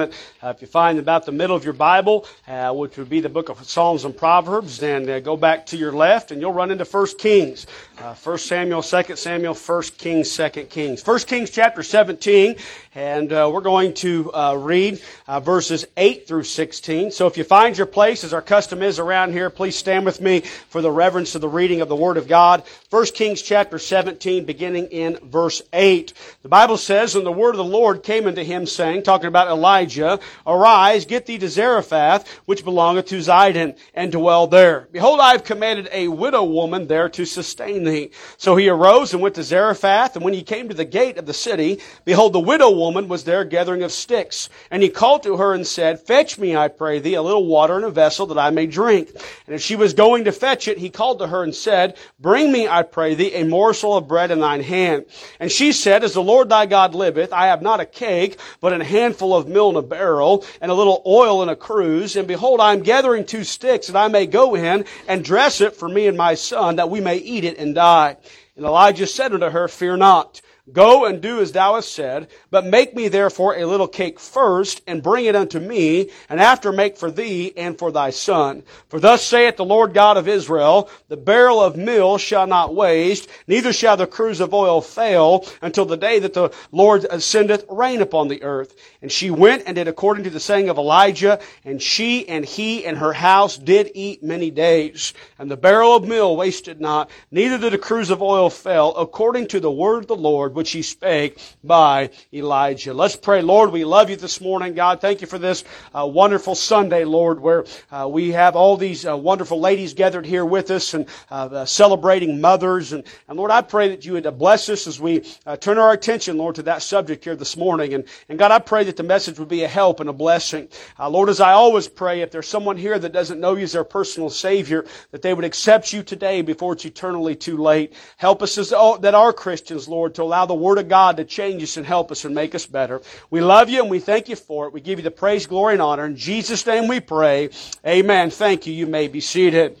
Uh, if you find about the middle of your Bible, uh, which would be the book of Psalms and Proverbs, then uh, go back to your left and you'll run into 1 Kings. Uh, 1 Samuel, 2 Samuel, 1 Kings, 2 Kings. 1 Kings chapter 17, and uh, we're going to uh, read verses 8 through 16. So if you find your place, as our custom is around here, please stand with me for the reverence of the reading of the Word of God. 1 Kings chapter 17, beginning in verse 8. The Bible says, And the word of the Lord came unto him, saying, talking about Elijah, Elijah, Arise, get thee to Zarephath, which belongeth to Zidon, and dwell there. Behold, I have commanded a widow woman there to sustain thee. So he arose and went to Zarephath, and when he came to the gate of the city, behold, the widow woman was there gathering of sticks. And he called to her and said, Fetch me, I pray thee, a little water in a vessel that I may drink. And as she was going to fetch it, he called to her and said, Bring me, I pray thee, a morsel of bread in thine hand. And she said, As the Lord thy God liveth, I have not a cake, but an handful of meal in a barrel, and a little oil in a cruse. And behold, I am gathering two sticks, that I may go in and dress it for me and my son, that we may eat it and die. And Elijah said unto her, Fear not. Go and do as thou hast said, but make me therefore a little cake first, and bring it unto me, and after make for thee and for thy son. For thus saith the Lord God of Israel, the barrel of meal shall not waste, neither shall the cruse of oil fail, until the day that the Lord sendeth rain upon the earth. And she went and did according to the saying of Elijah, and she and he and her house did eat many days. And the barrel of meal wasted not, neither did the cruse of oil fail, according to the word of the Lord, which he spake by Elijah. Let's pray. Lord, we love you this morning. God, thank you for this uh, wonderful Sunday, Lord, where uh, we have all these uh, wonderful ladies gathered here with us and uh, uh, celebrating mothers. And, and Lord, I pray that you would bless us as we uh, turn our attention, Lord, to that subject here this morning. And, and God, I pray that the message would be a help and a blessing. Lord, as I always pray, if there's someone here that doesn't know you as their personal Savior, that they would accept you today before it's eternally too late. Help us as, that are Christians, Lord, to allow allow the Word of God to change us and help us and make us better. We love you and we thank you for it. We give you the praise, glory, and honor. In Jesus' name we pray. Amen. Thank you. You may be seated.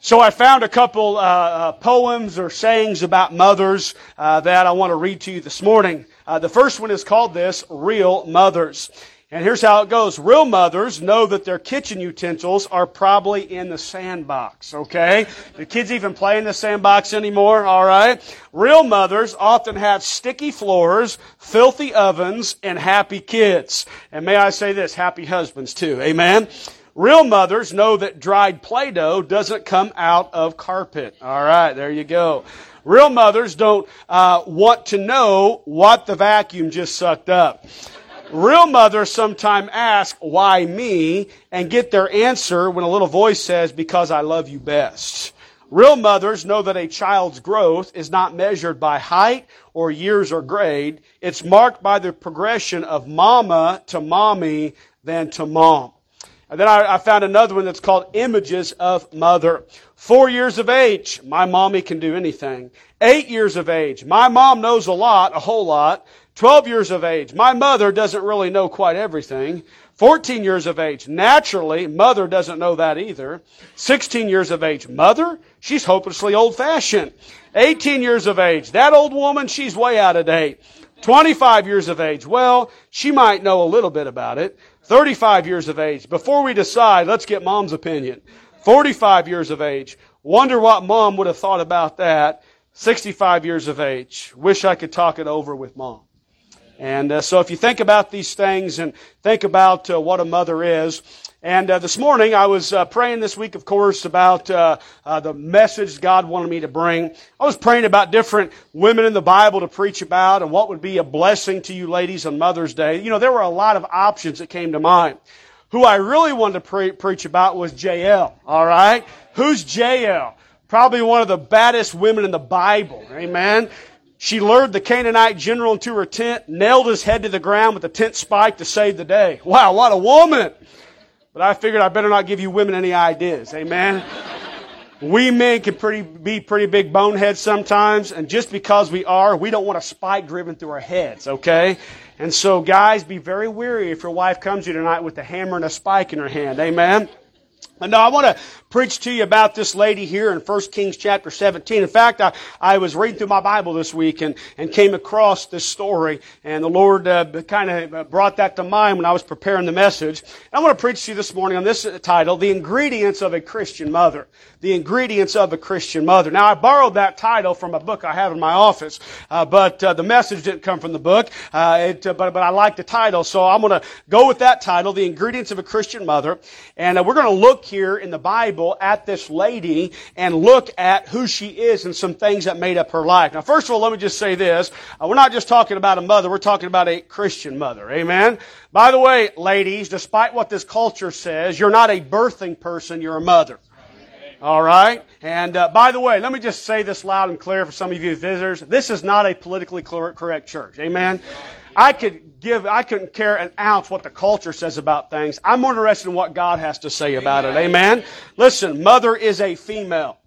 So I found a couple uh, uh, poems or sayings about mothers uh, that I want to read to you this morning. Uh, the first one is called this, Real Mothers. And here's how it goes. Real mothers know that their kitchen utensils are probably in the sandbox, okay? The kids even play in the sandbox anymore? Alright? Real mothers often have sticky floors, filthy ovens, and happy kids. And may I say this, happy husbands too. Amen? Real mothers know that dried Play-Doh doesn't come out of carpet. Alright, there you go. Real mothers don't uh, want to know what the vacuum just sucked up. Real mothers sometimes ask, why me? And get their answer when a little voice says, because I love you best. Real mothers know that a child's growth is not measured by height or years or grade. It's marked by the progression of mama to mommy than to mom. And then I, I, found another one that's called Images of Mother. Four years of age, my mommy can do anything. Eight years of age, my mom knows a lot, a whole lot. 12 years of age. My mother doesn't really know quite everything. 14 years of age. Naturally, mother doesn't know that either. 16 years of age. Mother? She's hopelessly old fashioned. 18 years of age. That old woman, she's way out of date. 25 years of age. Well, she might know a little bit about it. 35 years of age. Before we decide, let's get mom's opinion. 45 years of age. Wonder what mom would have thought about that. 65 years of age. Wish I could talk it over with mom. And uh, so if you think about these things and think about uh, what a mother is, and uh, this morning I was uh, praying this week, of course, about uh, uh, the message God wanted me to bring. I was praying about different women in the Bible to preach about and what would be a blessing to you ladies on Mother's Day. You know, there were a lot of options that came to mind. Who I really wanted to pre- preach about was Jael. All right, who's Jael? Probably one of the baddest women in the Bible. Amen. She lured the Canaanite general into her tent, nailed his head to the ground with a tent spike to save the day. Wow, what a woman! But I figured I better not give you women any ideas. Amen. we men can pretty, be pretty big boneheads sometimes, and just because we are, we don't want a spike driven through our heads, okay? And so, guys, be very weary if your wife comes to you tonight with a hammer and a spike in her hand. Amen. No, I want to preach to you about this lady here in 1 Kings chapter 17. In fact, I, I was reading through my Bible this week and, and came across this story, and the Lord uh, kind of brought that to mind when I was preparing the message. And I want to preach to you this morning on this title, The Ingredients of a Christian Mother. The Ingredients of a Christian Mother. Now, I borrowed that title from a book I have in my office, uh, but uh, the message didn't come from the book, uh, it, uh, but, but I like the title, so I'm going to go with that title, The Ingredients of a Christian Mother, and uh, we're going to look here in the Bible at this lady and look at who she is and some things that made up her life. Now, first of all, let me just say this. Uh, we're not just talking about a mother, we're talking about a Christian mother. Amen? By the way, ladies, despite what this culture says, you're not a birthing person, you're a mother. All right? And uh, by the way, let me just say this loud and clear for some of you visitors. This is not a politically correct church. Amen? I could give, I couldn't care an ounce what the culture says about things. I'm more interested in what God has to say about it. Amen? Listen, mother is a female.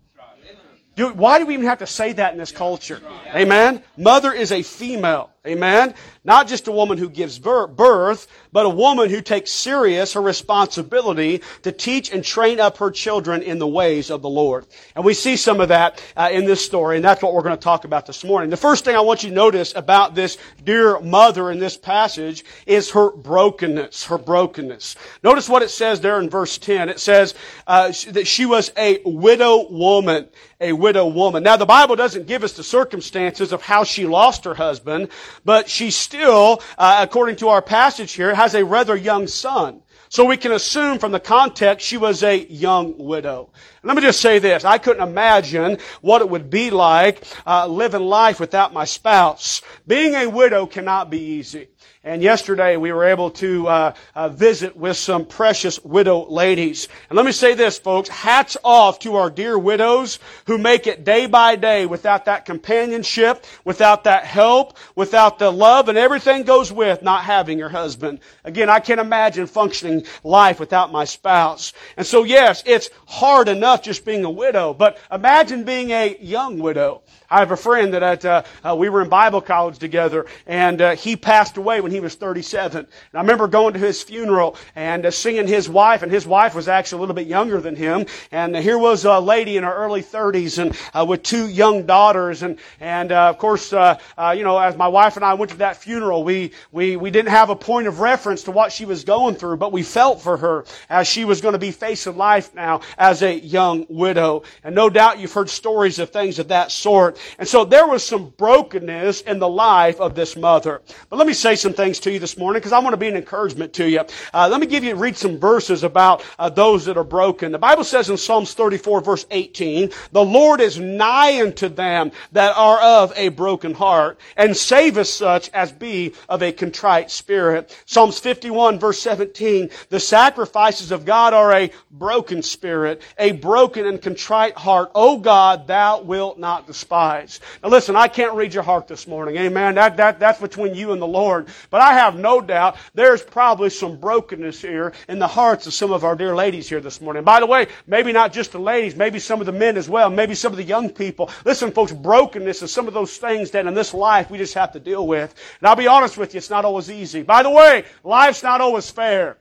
Do, why do we even have to say that in this culture? Amen? Mother is a female. Amen? Not just a woman who gives birth, but a woman who takes serious her responsibility to teach and train up her children in the ways of the Lord. And we see some of that uh, in this story, and that's what we're going to talk about this morning. The first thing I want you to notice about this dear mother in this passage is her brokenness. Her brokenness. Notice what it says there in verse 10. It says uh, that she was a widow woman. A widow woman. Now, the Bible doesn't give us the circumstances of how she lost her husband, but she still, uh, according to our passage here, has a rather young son. So we can assume from the context she was a young widow. Let me just say this. I couldn't imagine what it would be like uh, living life without my spouse. Being a widow cannot be easy. And yesterday we were able to uh, uh, visit with some precious widow ladies. And let me say this, folks. Hats off to our dear widows who make it day by day without that companionship, without that help, without the love and everything goes with not having your husband. Again, I can't imagine functioning life without my spouse. And so yes, it's hard enough just being a widow, but imagine being a young widow. I have a friend that at, uh, uh, we were in Bible college together, and uh, he passed away when he was 37. And I remember going to his funeral and uh, seeing his wife, and his wife was actually a little bit younger than him. And here was a lady in her early 30s and uh, with two young daughters. And and uh, of course, you know, as my wife and I went to that funeral, we we we didn't have a point of reference to what she was going through, but we felt for her as she was going to be facing life now as a young widow. And no doubt you've heard stories of things of that sort. And so there was some brokenness in the life of this mother. But let me say some things to you this morning because I want to be an encouragement to you. Uh, let me give you, read some verses about uh, those that are broken. The Bible says in Psalms 34 verse 18, the Lord is nigh unto them that are of a broken heart and saveth such as be of a contrite spirit. Psalms 51 verse 17, the sacrifices of God are a broken spirit, a broken and contrite heart. O God, thou wilt not despise. Now listen, I can't read your heart this morning. Amen. That, that, that's between you and the Lord. But I have no doubt there's probably some brokenness here in the hearts of some of our dear ladies here this morning. By the way, maybe not just the ladies, maybe some of the men as well, maybe some of the young people. Listen, folks, brokenness is some of those things that in this life we just have to deal with. And I'll be honest with you, it's not always easy. By the way, life's not always fair.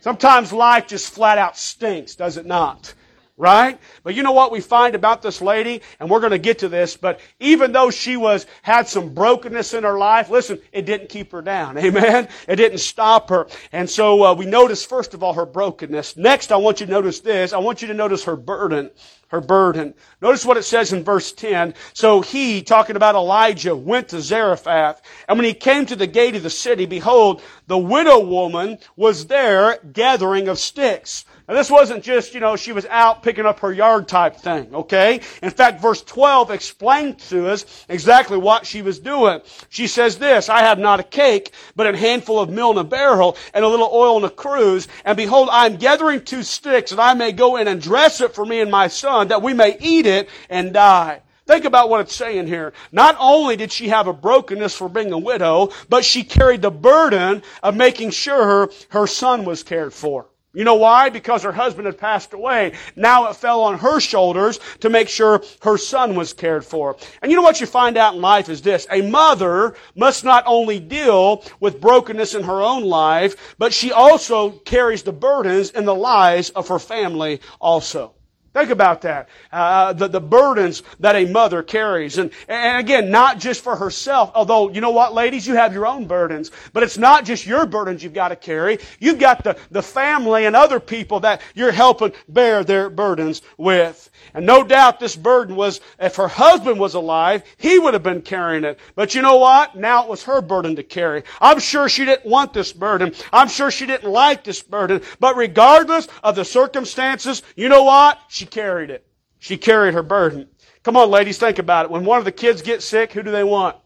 Sometimes life just flat out stinks, does it not? Right? But you know what we find about this lady? And we're going to get to this, but even though she was, had some brokenness in her life, listen, it didn't keep her down. Amen? It didn't stop her. And so uh, we notice, first of all, her brokenness. Next, I want you to notice this. I want you to notice her burden. Her burden. Notice what it says in verse 10. So he, talking about Elijah, went to Zarephath. And when he came to the gate of the city, behold, the widow woman was there gathering of sticks. And this wasn't just, you know, she was out picking up her yard type thing, okay? In fact, verse 12 explains to us exactly what she was doing. She says this, I have not a cake, but a handful of meal in a barrel and a little oil in a cruse. And behold, I am gathering two sticks that I may go in and dress it for me and my son that we may eat it and die. Think about what it's saying here. Not only did she have a brokenness for being a widow, but she carried the burden of making sure her, her son was cared for. You know why? Because her husband had passed away. Now it fell on her shoulders to make sure her son was cared for. And you know what you find out in life is this. A mother must not only deal with brokenness in her own life, but she also carries the burdens and the lives of her family also. Think about that. Uh, the, the burdens that a mother carries. And, and again, not just for herself, although, you know what, ladies, you have your own burdens. But it's not just your burdens you've got to carry. You've got the, the family and other people that you're helping bear their burdens with. And no doubt this burden was, if her husband was alive, he would have been carrying it. But you know what? Now it was her burden to carry. I'm sure she didn't want this burden. I'm sure she didn't like this burden. But regardless of the circumstances, you know what? Carried it. She carried her burden. Come on, ladies, think about it. When one of the kids gets sick, who do they want?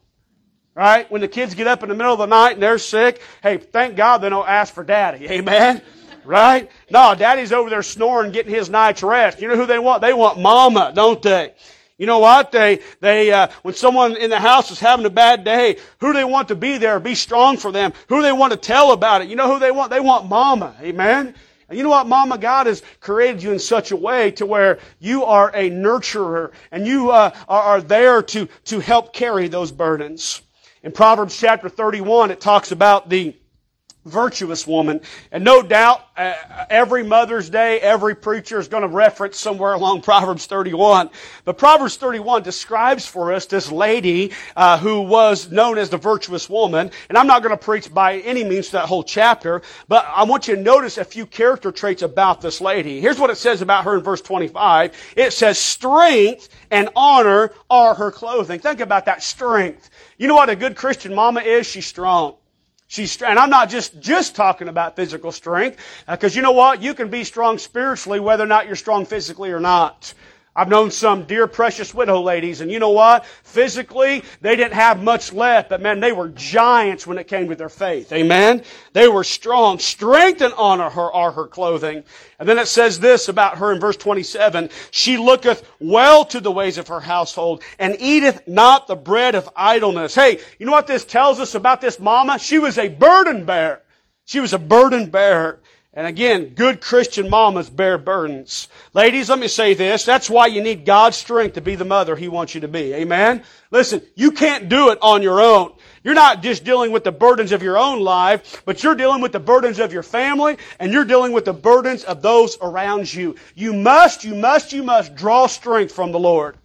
Right? When the kids get up in the middle of the night and they're sick, hey, thank God they don't ask for daddy. Amen? Right? No, daddy's over there snoring, getting his night's rest. You know who they want? They want mama, don't they? You know what? They, they, uh, when someone in the house is having a bad day, who they want to be there, be strong for them? Who they want to tell about it? You know who they want? They want mama. Amen? You know what, Mama? God has created you in such a way to where you are a nurturer and you uh, are, are there to, to help carry those burdens. In Proverbs chapter 31, it talks about the virtuous woman. And no doubt, uh, every Mother's Day, every preacher is going to reference somewhere along Proverbs 31. But Proverbs 31 describes for us this lady uh, who was known as the virtuous woman. And I'm not going to preach by any means that whole chapter, but I want you to notice a few character traits about this lady. Here's what it says about her in verse 25. It says, strength and honor are her clothing. Think about that strength. You know what a good Christian mama is? She's strong. She's, and I'm not just, just talking about physical strength, because uh, you know what? You can be strong spiritually whether or not you're strong physically or not. I've known some dear precious widow ladies, and you know what? Physically, they didn't have much left, but man, they were giants when it came to their faith. Amen? They were strong. Strength and honor her are her clothing. And then it says this about her in verse 27, She looketh well to the ways of her household, and eateth not the bread of idleness. Hey, you know what this tells us about this mama? She was a burden bearer. She was a burden bearer. And again, good Christian mamas bear burdens. Ladies, let me say this. That's why you need God's strength to be the mother He wants you to be. Amen? Listen, you can't do it on your own. You're not just dealing with the burdens of your own life, but you're dealing with the burdens of your family, and you're dealing with the burdens of those around you. You must, you must, you must draw strength from the Lord.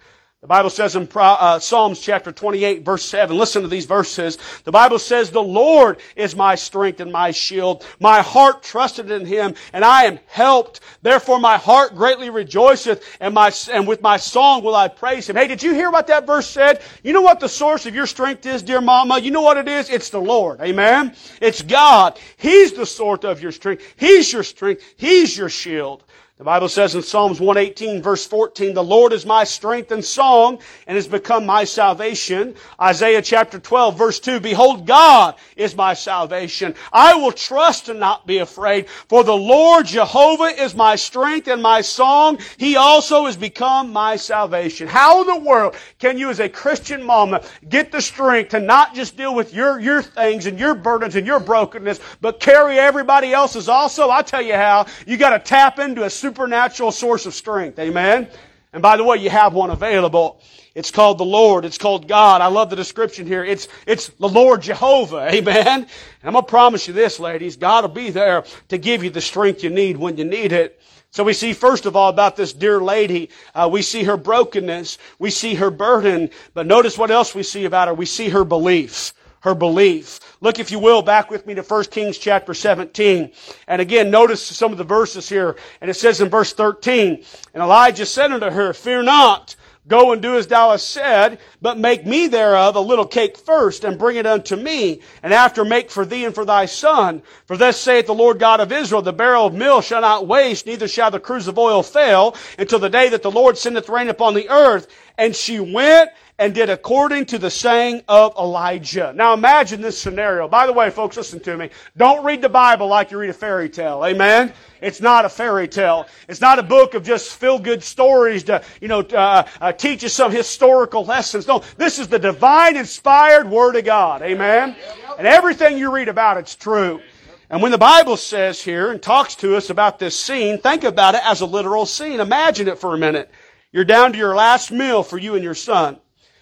The Bible says in uh, Psalms chapter 28 verse 7, listen to these verses. The Bible says, the Lord is my strength and my shield. My heart trusted in him and I am helped. Therefore my heart greatly rejoiceth and my, and with my song will I praise him. Hey, did you hear what that verse said? You know what the source of your strength is, dear mama? You know what it is? It's the Lord. Amen? It's God. He's the source of your strength. He's your strength. He's your shield. The Bible says in Psalms 118 verse 14, the Lord is my strength and song and has become my salvation. Isaiah chapter 12 verse 2, behold God is my salvation. I will trust and not be afraid, for the Lord Jehovah is my strength and my song. He also has become my salvation. How in the world can you as a Christian mama get the strength to not just deal with your, your things and your burdens and your brokenness, but carry everybody else's also? I'll tell you how. You gotta tap into a supernatural source of strength. Amen? And by the way, you have one available. It's called the Lord. It's called God. I love the description here. It's, it's the Lord Jehovah. Amen? And I'm going to promise you this, ladies. God will be there to give you the strength you need when you need it. So we see first of all about this dear lady. Uh, we see her brokenness. We see her burden. But notice what else we see about her. We see her beliefs her belief. Look, if you will, back with me to 1 Kings chapter 17. And again, notice some of the verses here. And it says in verse 13, And Elijah said unto her, Fear not, Go and do as thou hast said, but make me thereof a little cake first, and bring it unto me, and after make for thee and for thy son. For thus saith the Lord God of Israel, the barrel of meal shall not waste, neither shall the cruse of oil fail, until the day that the Lord sendeth rain upon the earth. And she went and did according to the saying of Elijah. Now imagine this scenario. By the way, folks, listen to me. Don't read the Bible like you read a fairy tale. Amen? It's not a fairy tale. It's not a book of just feel-good stories to, you know, uh, uh, teach us some historical lessons. No, this is the divine inspired Word of God. Amen? And everything you read about it's true. And when the Bible says here and talks to us about this scene, think about it as a literal scene. Imagine it for a minute. You're down to your last meal for you and your son.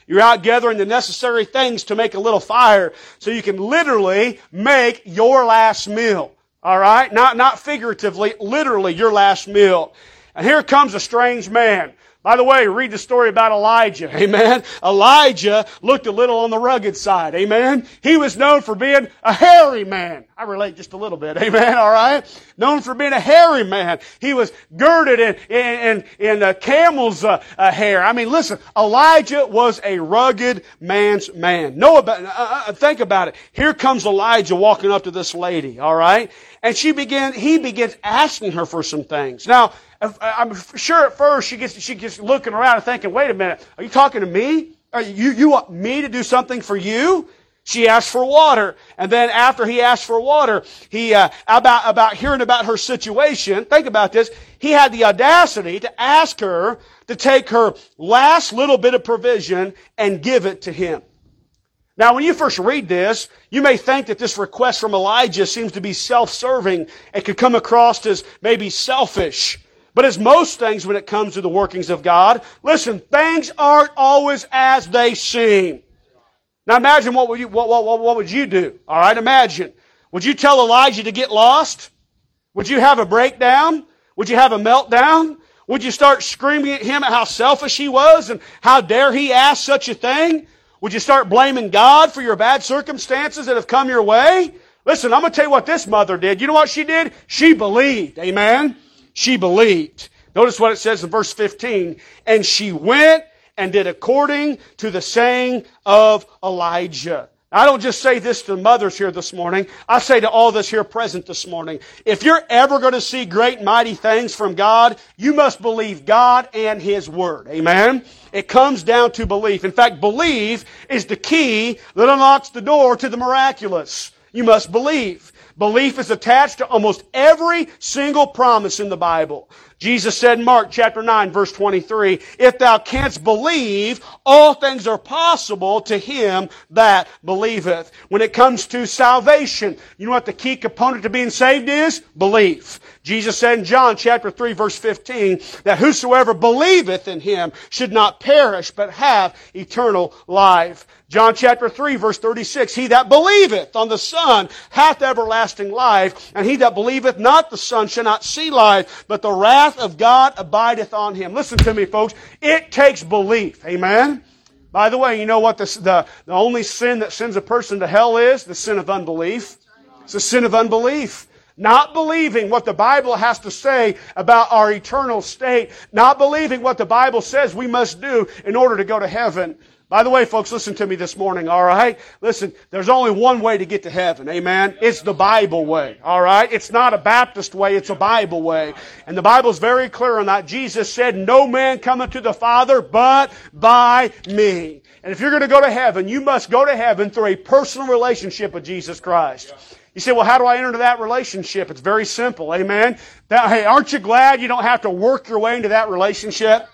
You're out gathering the necessary things to make a little fire so you can literally make your last meal. Alright? Not, not figuratively, literally your last meal. And here comes a strange man. By the way, read the story about Elijah. Amen. Elijah looked a little on the rugged side. Amen. He was known for being a hairy man. I relate just a little bit. Amen. All right. Known for being a hairy man. He was girded in, in, in, in camel's uh, uh, hair. I mean, listen, Elijah was a rugged man's man. Know about, uh, uh, think about it. Here comes Elijah walking up to this lady. All right. And she began, he begins asking her for some things. Now, I'm sure at first she gets, she gets looking around and thinking, wait a minute, are you talking to me? Are you, you want me to do something for you? She asked for water. And then after he asked for water, he, uh, about, about hearing about her situation, think about this, he had the audacity to ask her to take her last little bit of provision and give it to him. Now, when you first read this, you may think that this request from Elijah seems to be self-serving and could come across as maybe selfish. But as most things when it comes to the workings of God, listen, things aren't always as they seem. Now imagine what would you, what, what, what would you do? Alright, imagine. Would you tell Elijah to get lost? Would you have a breakdown? Would you have a meltdown? Would you start screaming at him at how selfish he was and how dare he ask such a thing? Would you start blaming God for your bad circumstances that have come your way? Listen, I'm going to tell you what this mother did. You know what she did? She believed. Amen she believed. Notice what it says in verse 15. And she went and did according to the saying of Elijah. I don't just say this to mothers here this morning. I say to all this here present this morning. If you're ever going to see great mighty things from God, you must believe God and His Word. Amen? It comes down to belief. In fact, belief is the key that unlocks the door to the miraculous. You must believe. Belief is attached to almost every single promise in the Bible. Jesus said in Mark chapter 9 verse 23, if thou canst believe, all things are possible to him that believeth. When it comes to salvation, you know what the key component to being saved is? Belief. Jesus said in John chapter 3 verse 15 that whosoever believeth in him should not perish but have eternal life. John chapter 3 verse 36, He that believeth on the Son hath everlasting life, and he that believeth not the Son shall not see life, but the wrath of God abideth on him. Listen to me folks, it takes belief. Amen? By the way, you know what the, the, the only sin that sends a person to hell is? The sin of unbelief. It's the sin of unbelief. Not believing what the Bible has to say about our eternal state. Not believing what the Bible says we must do in order to go to heaven. By the way, folks, listen to me this morning, alright? Listen, there's only one way to get to heaven, amen? It's the Bible way, alright? It's not a Baptist way, it's a Bible way. And the Bible's very clear on that. Jesus said, no man cometh to the Father but by me. And if you're going to go to heaven, you must go to heaven through a personal relationship with Jesus Christ. You say, well, how do I enter that relationship? It's very simple, amen? hey, aren't you glad you don't have to work your way into that relationship?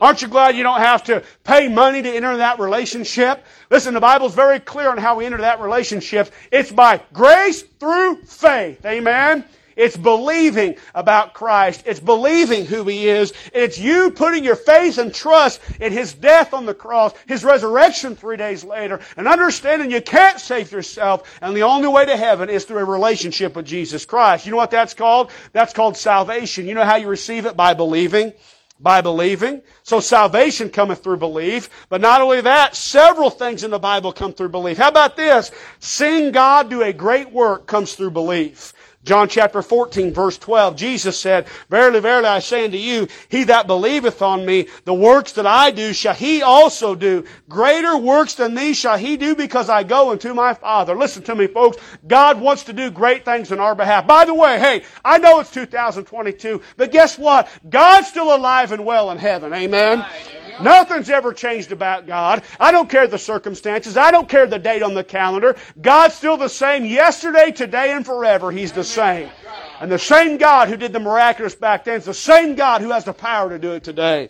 Aren't you glad you don't have to pay money to enter that relationship? Listen, the Bible's very clear on how we enter that relationship. It's by grace through faith. Amen? It's believing about Christ. It's believing who He is. It's you putting your faith and trust in His death on the cross, His resurrection three days later, and understanding you can't save yourself, and the only way to heaven is through a relationship with Jesus Christ. You know what that's called? That's called salvation. You know how you receive it? By believing by believing. So salvation cometh through belief. But not only that, several things in the Bible come through belief. How about this? Seeing God do a great work comes through belief. John chapter 14 verse 12, Jesus said, Verily, verily, I say unto you, he that believeth on me, the works that I do shall he also do. Greater works than these shall he do because I go unto my Father. Listen to me folks, God wants to do great things on our behalf. By the way, hey, I know it's 2022, but guess what? God's still alive and well in heaven. Amen. Nothing's ever changed about God. I don't care the circumstances. I don't care the date on the calendar. God's still the same yesterday, today, and forever. He's the same. And the same God who did the miraculous back then is the same God who has the power to do it today.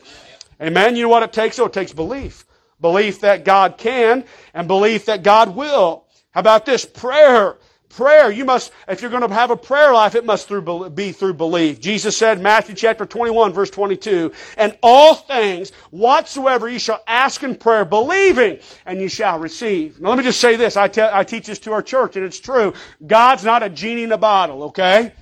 Amen. You know what it takes? Oh, it takes belief. Belief that God can and belief that God will. How about this? Prayer Prayer, you must, if you're going to have a prayer life, it must through, be through belief. Jesus said, Matthew chapter 21, verse 22, and all things whatsoever you shall ask in prayer, believing, and you shall receive. Now let me just say this. I, tell, I teach this to our church, and it's true. God's not a genie in a bottle, okay?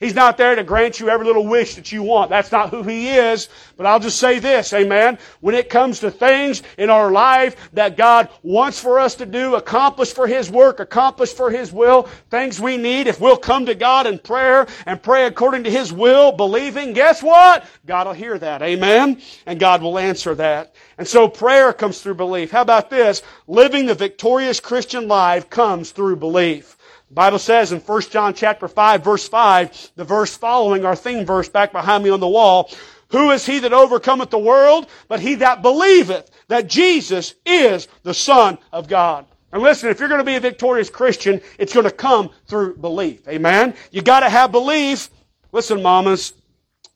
He's not there to grant you every little wish that you want. That's not who He is. But I'll just say this, amen. When it comes to things in our life that God wants for us to do, accomplish for His work, accomplish for His will, things we need, if we'll come to God in prayer and pray according to His will, believing, guess what? God will hear that, amen. And God will answer that. And so prayer comes through belief. How about this? Living the victorious Christian life comes through belief. Bible says in 1 John chapter 5 verse 5, the verse following our theme verse back behind me on the wall, who is he that overcometh the world but he that believeth that Jesus is the Son of God? And listen, if you're going to be a victorious Christian, it's going to come through belief. Amen? You gotta have belief. Listen, mamas,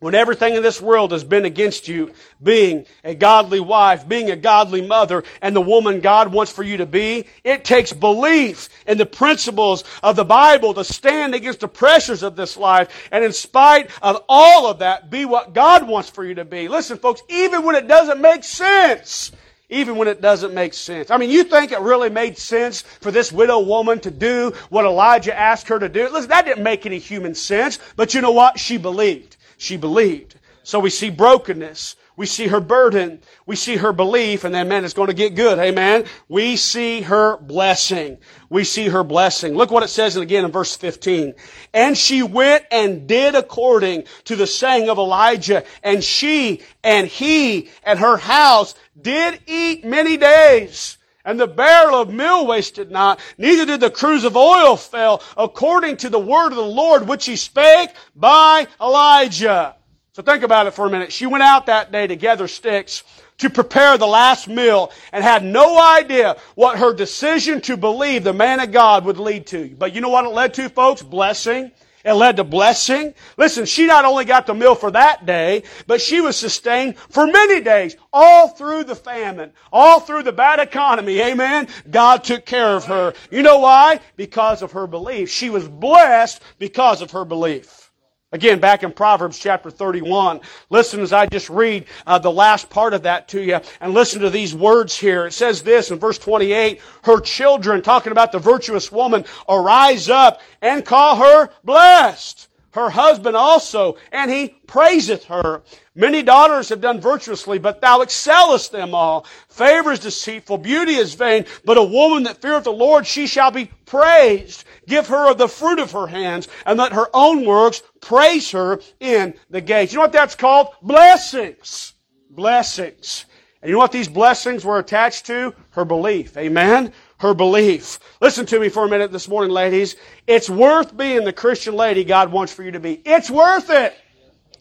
when everything in this world has been against you, being a godly wife, being a godly mother, and the woman God wants for you to be, it takes belief in the principles of the Bible to stand against the pressures of this life, and in spite of all of that, be what God wants for you to be. Listen, folks, even when it doesn't make sense, even when it doesn't make sense. I mean, you think it really made sense for this widow woman to do what Elijah asked her to do? Listen, that didn't make any human sense, but you know what? She believed she believed. So we see brokenness. We see her burden. We see her belief, and then, man, it's going to get good. Amen. We see her blessing. We see her blessing. Look what it says again in verse 15. And she went and did according to the saying of Elijah, and she and he and her house did eat many days. And the barrel of meal wasted not, neither did the cruse of oil fail, according to the word of the Lord which he spake by Elijah. So think about it for a minute. She went out that day to gather sticks to prepare the last meal and had no idea what her decision to believe the man of God would lead to. But you know what it led to, folks? Blessing it led to blessing. Listen, she not only got the meal for that day, but she was sustained for many days, all through the famine, all through the bad economy. Amen. God took care of her. You know why? Because of her belief. She was blessed because of her belief. Again, back in Proverbs chapter 31, listen as I just read uh, the last part of that to you and listen to these words here. It says this in verse 28, her children, talking about the virtuous woman, arise up and call her blessed. Her husband also, and he praiseth her. Many daughters have done virtuously, but thou excellest them all. Favor is deceitful, beauty is vain, but a woman that feareth the Lord, she shall be praised. Give her of the fruit of her hands, and let her own works praise her in the gates. You know what that's called? Blessings. Blessings. And you know what these blessings were attached to? Her belief. Amen? Her belief. Listen to me for a minute this morning, ladies. It's worth being the Christian lady God wants for you to be. It's worth it.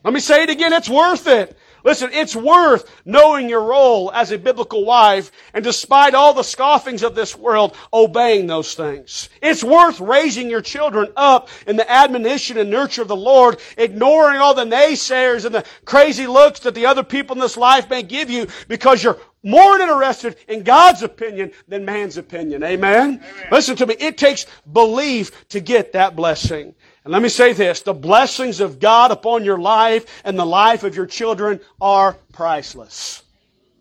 Let me say it again. It's worth it. Listen, it's worth knowing your role as a biblical wife and despite all the scoffings of this world, obeying those things. It's worth raising your children up in the admonition and nurture of the Lord, ignoring all the naysayers and the crazy looks that the other people in this life may give you because you're more interested in God's opinion than man's opinion. Amen? Amen? Listen to me. It takes belief to get that blessing. And let me say this, the blessings of God upon your life and the life of your children are priceless.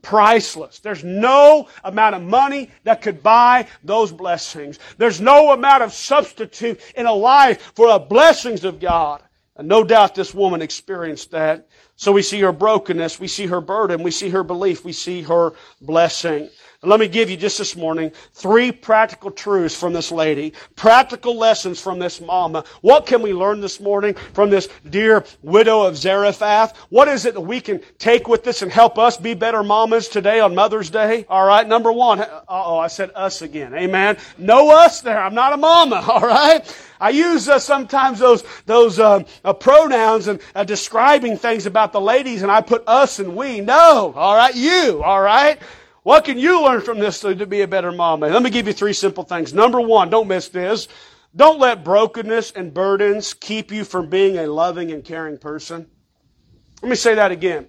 Priceless. There's no amount of money that could buy those blessings. There's no amount of substitute in a life for the blessings of God. And no doubt this woman experienced that. So we see her brokenness, we see her burden, we see her belief, we see her blessing. Let me give you just this morning three practical truths from this lady, practical lessons from this mama. What can we learn this morning from this dear widow of Zarephath? What is it that we can take with us and help us be better mamas today on Mother's Day? All right, number one. Oh, I said us again. Amen. No us there. I'm not a mama. All right. I use uh, sometimes those those uh, uh, pronouns and uh, describing things about the ladies, and I put us and we. No, all right, you, all right. What can you learn from this to be a better mom? Let me give you three simple things. Number one, don't miss this. Don't let brokenness and burdens keep you from being a loving and caring person. Let me say that again.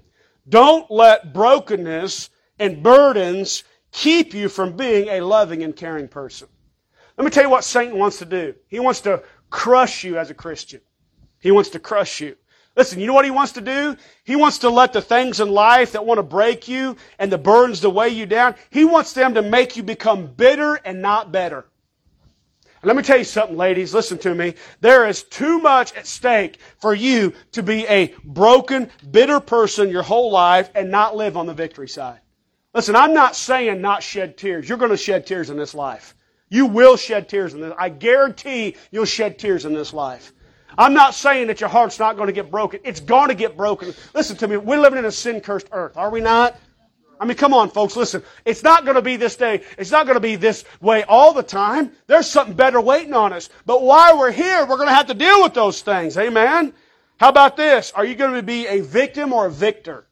Don't let brokenness and burdens keep you from being a loving and caring person. Let me tell you what Satan wants to do. He wants to crush you as a Christian. He wants to crush you. Listen, you know what he wants to do? He wants to let the things in life that want to break you and the burdens to weigh you down, he wants them to make you become bitter and not better. And let me tell you something, ladies, listen to me. There is too much at stake for you to be a broken, bitter person your whole life and not live on the victory side. Listen, I'm not saying not shed tears. You're going to shed tears in this life. You will shed tears in this. I guarantee you'll shed tears in this life. I'm not saying that your heart's not going to get broken. It's going to get broken. Listen to me. We're living in a sin cursed earth, are we not? I mean, come on, folks, listen. It's not going to be this day. It's not going to be this way all the time. There's something better waiting on us. But while we're here, we're going to have to deal with those things. Amen? How about this? Are you going to be a victim or a victor?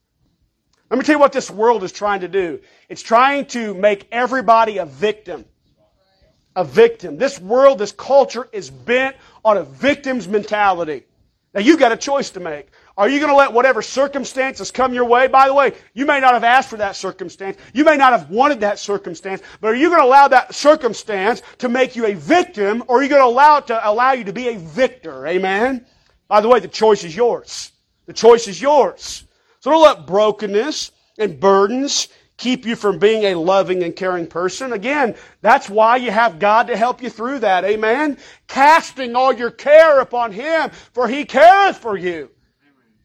Let me tell you what this world is trying to do. It's trying to make everybody a victim. A victim. This world, this culture is bent on a victim's mentality. Now you've got a choice to make. Are you going to let whatever circumstances come your way? By the way, you may not have asked for that circumstance. You may not have wanted that circumstance, but are you going to allow that circumstance to make you a victim or are you going to allow it to allow you to be a victor? Amen? By the way, the choice is yours. The choice is yours. So don't let brokenness and burdens keep you from being a loving and caring person. Again, that's why you have God to help you through that. Amen? Casting all your care upon Him, for He careth for you.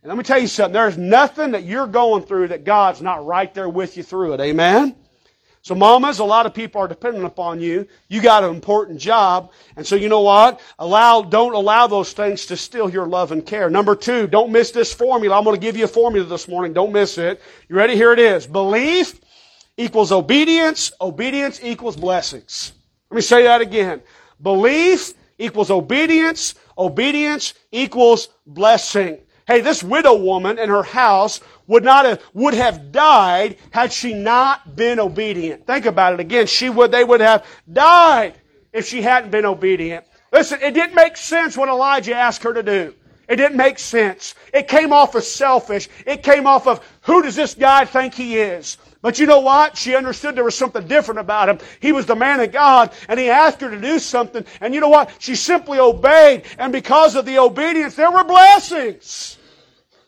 And let me tell you something. There's nothing that you're going through that God's not right there with you through it. Amen? So mamas, a lot of people are dependent upon you. You got an important job. And so you know what? Allow, don't allow those things to steal your love and care. Number two, don't miss this formula. I'm going to give you a formula this morning. Don't miss it. You ready? Here it is. Belief equals obedience. Obedience equals blessings. Let me say that again. Belief equals obedience. Obedience equals blessing. Hey, this widow woman and her house would not have, would have died had she not been obedient. Think about it again. She would, they would have died if she hadn't been obedient. Listen, it didn't make sense what Elijah asked her to do. It didn't make sense. It came off as selfish. It came off of, who does this guy think he is? But you know what? She understood there was something different about him. He was the man of God, and he asked her to do something. And you know what? She simply obeyed, and because of the obedience, there were blessings.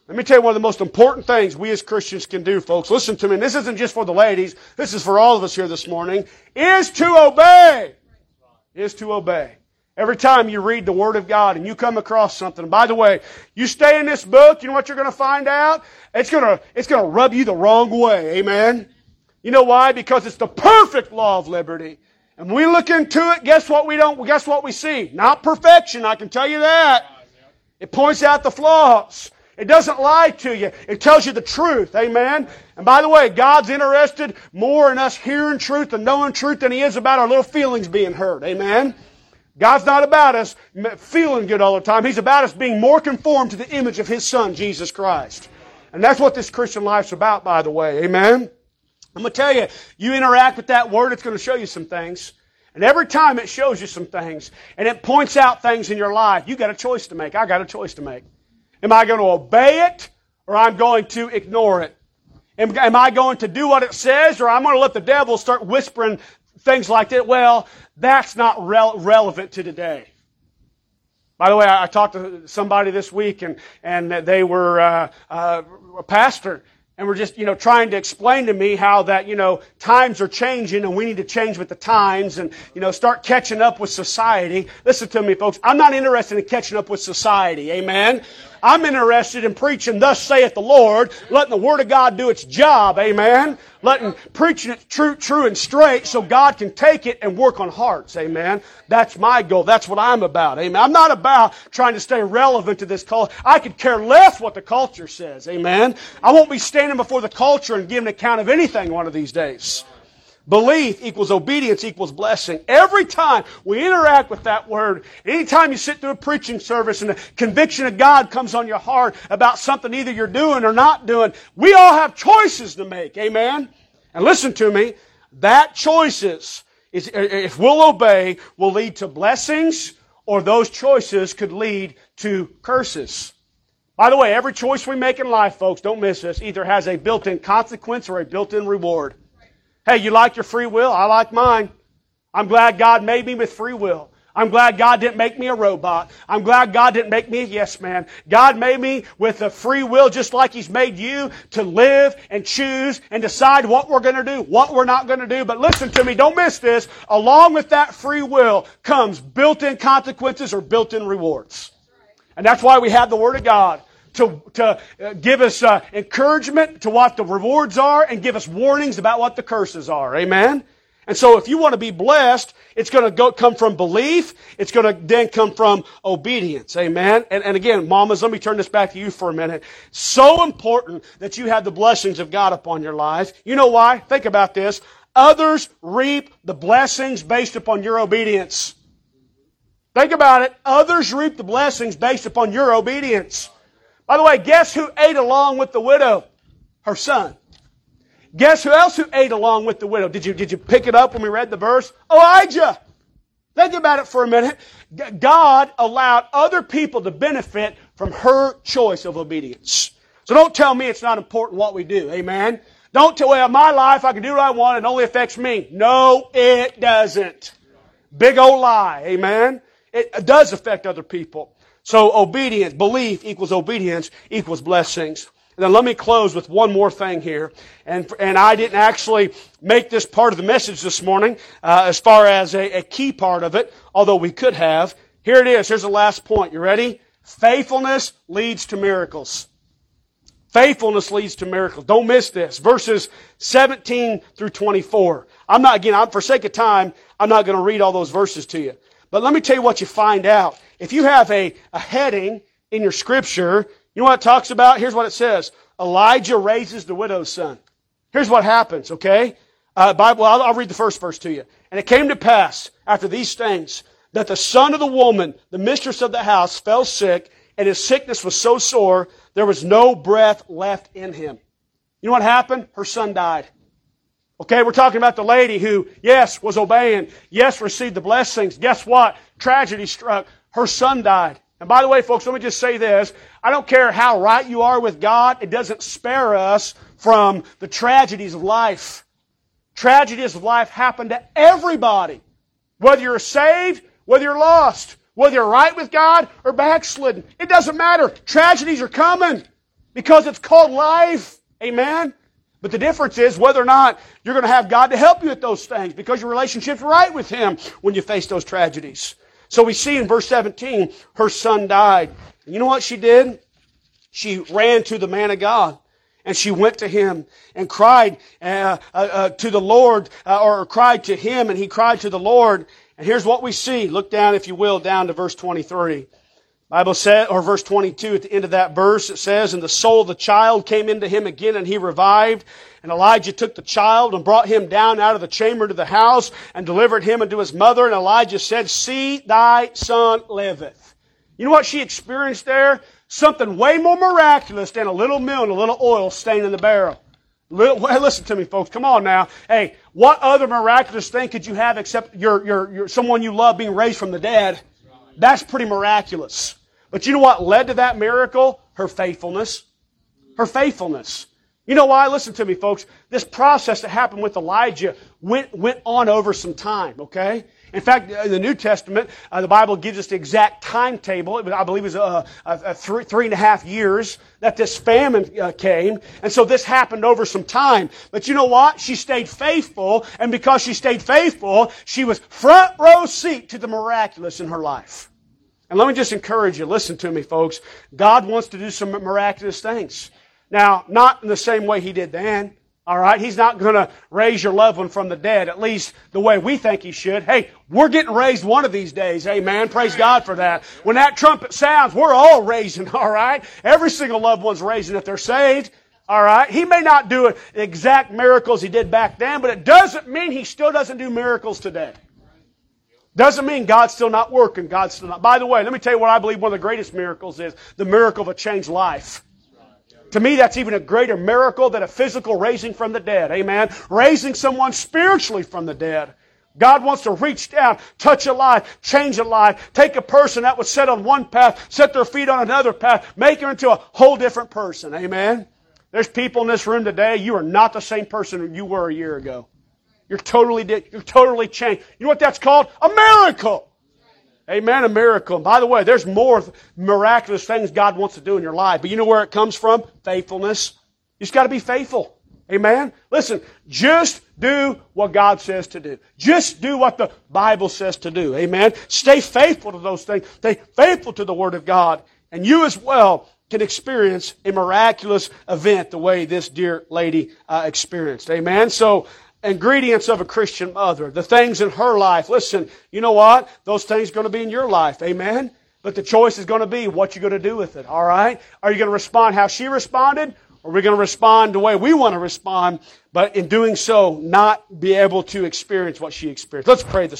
Let me tell you one of the most important things we as Christians can do, folks. Listen to me. And this isn't just for the ladies. This is for all of us here this morning. Is to obey. Is to obey. Every time you read the Word of God and you come across something, by the way, you stay in this book, you know what you're going to find out? It's going to, it's going to rub you the wrong way. Amen? You know why? Because it's the perfect law of liberty. And when we look into it, guess what we don't, guess what we see? Not perfection, I can tell you that. It points out the flaws. It doesn't lie to you. It tells you the truth. Amen? And by the way, God's interested more in us hearing truth and knowing truth than He is about our little feelings being hurt. Amen? God's not about us feeling good all the time. He's about us being more conformed to the image of His Son, Jesus Christ. And that's what this Christian life's about, by the way. Amen? I'm going to tell you, you interact with that Word, it's going to show you some things. And every time it shows you some things, and it points out things in your life, you got a choice to make. I got a choice to make. Am I going to obey it, or I'm going to ignore it? Am, am I going to do what it says, or I'm going to let the devil start whispering things like that? Well, that's not relevant to today. By the way, I, I, talked to somebody this week, and and they were uh, uh, a pastor, and were just you know trying to explain to me how that you know times are changing, and we need to change with the times, and you know start catching up with society. Listen to me, folks. I'm not interested in catching up with society. Amen. I'm interested in preaching, thus saith the Lord, letting the Word of God do its job, amen. Letting, preaching it true, true and straight so God can take it and work on hearts, amen. That's my goal. That's what I'm about, amen. I'm not about trying to stay relevant to this culture. I could care less what the culture says, amen. I won't be standing before the culture and giving an account of anything one of these days. Belief equals obedience equals blessing. Every time we interact with that word, anytime you sit through a preaching service and the conviction of God comes on your heart about something either you're doing or not doing, we all have choices to make. Amen? And listen to me, that choices, is, if we'll obey, will lead to blessings or those choices could lead to curses. By the way, every choice we make in life, folks, don't miss this, either has a built-in consequence or a built-in reward. Hey, you like your free will? I like mine. I'm glad God made me with free will. I'm glad God didn't make me a robot. I'm glad God didn't make me a yes man. God made me with a free will just like He's made you to live and choose and decide what we're going to do, what we're not going to do. But listen to me, don't miss this. Along with that free will comes built-in consequences or built-in rewards. And that's why we have the Word of God to, to uh, give us uh, encouragement to what the rewards are and give us warnings about what the curses are. Amen? And so if you want to be blessed, it's going to go, come from belief. It's going to then come from obedience. Amen. And, and again, mamas, let me turn this back to you for a minute. So important that you have the blessings of God upon your life. You know why? Think about this. Others reap the blessings based upon your obedience. Think about it. Others reap the blessings based upon your obedience. By the way, guess who ate along with the widow? Her son. Guess who else who ate along with the widow? Did you, did you pick it up when we read the verse? Elijah. Think about it for a minute. God allowed other people to benefit from her choice of obedience. So don't tell me it's not important what we do. Amen. Don't tell, well, my life, I can do what I want, it only affects me. No, it doesn't. Big old lie. Amen. It does affect other people. So obedience, belief equals obedience equals blessings. And then let me close with one more thing here. And, and I didn't actually make this part of the message this morning uh, as far as a, a key part of it, although we could have. Here it is. Here's the last point. You ready? Faithfulness leads to miracles. Faithfulness leads to miracles. Don't miss this. Verses 17 through 24. I'm not, again, I'm, for sake of time, I'm not going to read all those verses to you. But let me tell you what you find out. If you have a, a heading in your scripture you know what it talks about? Here's what it says. Elijah raises the widow's son. Here's what happens, okay? Uh, Bible, I'll, I'll read the first verse to you. And it came to pass after these things that the son of the woman, the mistress of the house, fell sick, and his sickness was so sore there was no breath left in him. You know what happened? Her son died. Okay, we're talking about the lady who, yes, was obeying, yes, received the blessings. Guess what? Tragedy struck. Her son died. And by the way, folks, let me just say this. I don't care how right you are with God, it doesn't spare us from the tragedies of life. Tragedies of life happen to everybody. Whether you're saved, whether you're lost, whether you're right with God or backslidden. It doesn't matter. Tragedies are coming because it's called life. Amen? But the difference is whether or not you're going to have God to help you with those things because your relationship's right with Him when you face those tragedies. So we see in verse 17, her son died. You know what she did? She ran to the man of God. And she went to him and cried uh, uh, uh, to the Lord, uh, or cried to him, and he cried to the Lord. And here's what we see. Look down, if you will, down to verse 23. Bible says, or verse 22 at the end of that verse, it says, And the soul of the child came into him again, and he revived. And Elijah took the child and brought him down out of the chamber to the house and delivered him unto his mother. And Elijah said, See, thy son liveth. You know what she experienced there? Something way more miraculous than a little meal and a little oil staying in the barrel. Listen to me, folks. Come on now. Hey, what other miraculous thing could you have except your, your, your, someone you love being raised from the dead? That's pretty miraculous. But you know what led to that miracle? Her faithfulness. Her faithfulness. You know why? Listen to me, folks. This process that happened with Elijah went, went on over some time, okay? In fact, in the New Testament, uh, the Bible gives us the exact timetable. I believe it was uh, uh, three, three and a half years that this famine uh, came. And so this happened over some time. But you know what? She stayed faithful. And because she stayed faithful, she was front row seat to the miraculous in her life. And let me just encourage you. Listen to me, folks. God wants to do some miraculous things. Now, not in the same way He did then. All right? He's not going to raise your loved one from the dead, at least the way we think He should. Hey, we're getting raised one of these days. Amen. Praise God for that. When that trumpet sounds, we're all raising, all right? Every single loved one's raising if they're saved. All right? He may not do exact miracles he did back then, but it doesn't mean he still doesn't do miracles today. Doesn't mean God's still not working. God's still not. By the way, let me tell you what I believe one of the greatest miracles is the miracle of a changed life. To me, that's even a greater miracle than a physical raising from the dead. Amen. Raising someone spiritually from the dead. God wants to reach down, touch a life, change a life, take a person that was set on one path, set their feet on another path, make her into a whole different person. Amen. There's people in this room today, you are not the same person you were a year ago. You're totally, you're totally changed. You know what that's called? A miracle. Amen. A miracle. And by the way, there's more miraculous things God wants to do in your life. But you know where it comes from? Faithfulness. You just got to be faithful. Amen. Listen, just do what God says to do. Just do what the Bible says to do. Amen. Stay faithful to those things. Stay faithful to the Word of God. And you as well can experience a miraculous event the way this dear lady uh, experienced. Amen. So, ingredients of a Christian mother, the things in her life. Listen, you know what? Those things are going to be in your life. Amen. But the choice is going to be what you're going to do with it. All right? Are you going to respond how she responded? Or are we going to respond the way we want to respond, but in doing so, not be able to experience what she experienced? Let's pray this